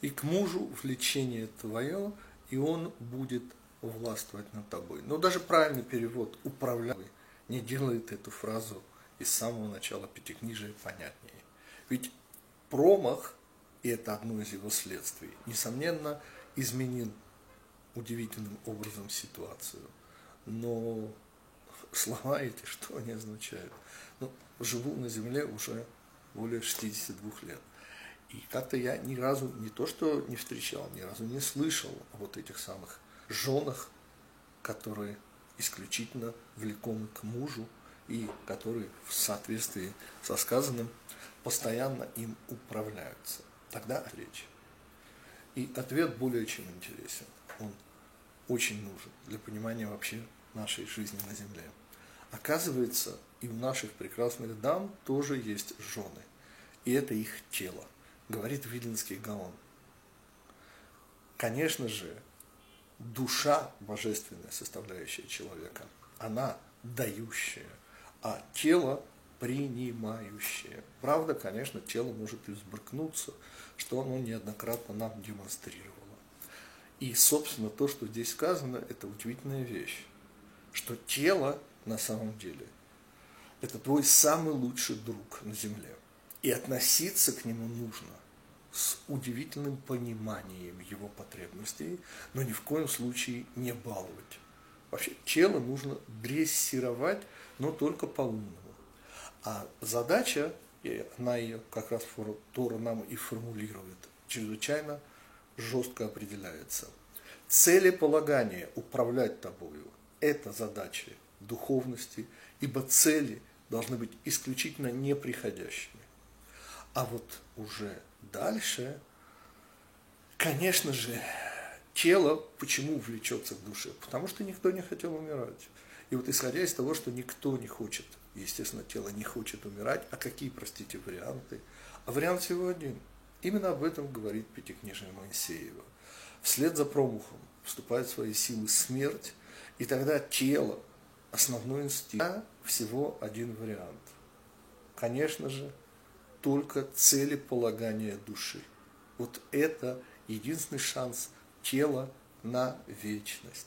и к мужу влечение твое, и он будет властвовать над тобой. Но даже правильный перевод «управляй» не делает эту фразу из самого начала Пятикнижия понятнее. Ведь промах, и это одно из его следствий, несомненно, изменил удивительным образом ситуацию. Но слова эти, что они означают? Ну, живу на земле уже более 62 лет. И как-то я ни разу не то, что не встречал, ни разу не слышал вот этих самых женах, которые исключительно влекомы к мужу и которые в соответствии со сказанным постоянно им управляются. Тогда речь. И ответ более чем интересен. Он очень нужен для понимания вообще нашей жизни на Земле. Оказывается, и у наших прекрасных дам тоже есть жены. И это их тело, говорит Виленский Гаон. Конечно же, душа, божественная составляющая человека, она дающая, а тело принимающее. Правда, конечно, тело может и взбрыкнуться, что оно неоднократно нам демонстрировало. И, собственно, то, что здесь сказано, это удивительная вещь, что тело на самом деле – это твой самый лучший друг на земле. И относиться к нему нужно с удивительным пониманием его потребностей, но ни в коем случае не баловать. Вообще тело нужно дрессировать, но только по-умному. А задача, и она ее как раз Тора нам и формулирует, чрезвычайно жестко определяется. Целеполагание управлять тобою – это задача духовности, ибо цели должны быть исключительно неприходящими. А вот уже дальше, конечно же, тело почему влечется к душе? Потому что никто не хотел умирать. И вот исходя из того, что никто не хочет, естественно, тело не хочет умирать, а какие, простите, варианты? А вариант всего один. Именно об этом говорит Пятикнижие Моисеева. Вслед за промахом вступает в свои силы смерть, и тогда тело, основной инстинкт, всего один вариант. Конечно же, только целеполагание души. Вот это единственный шанс тела на вечность.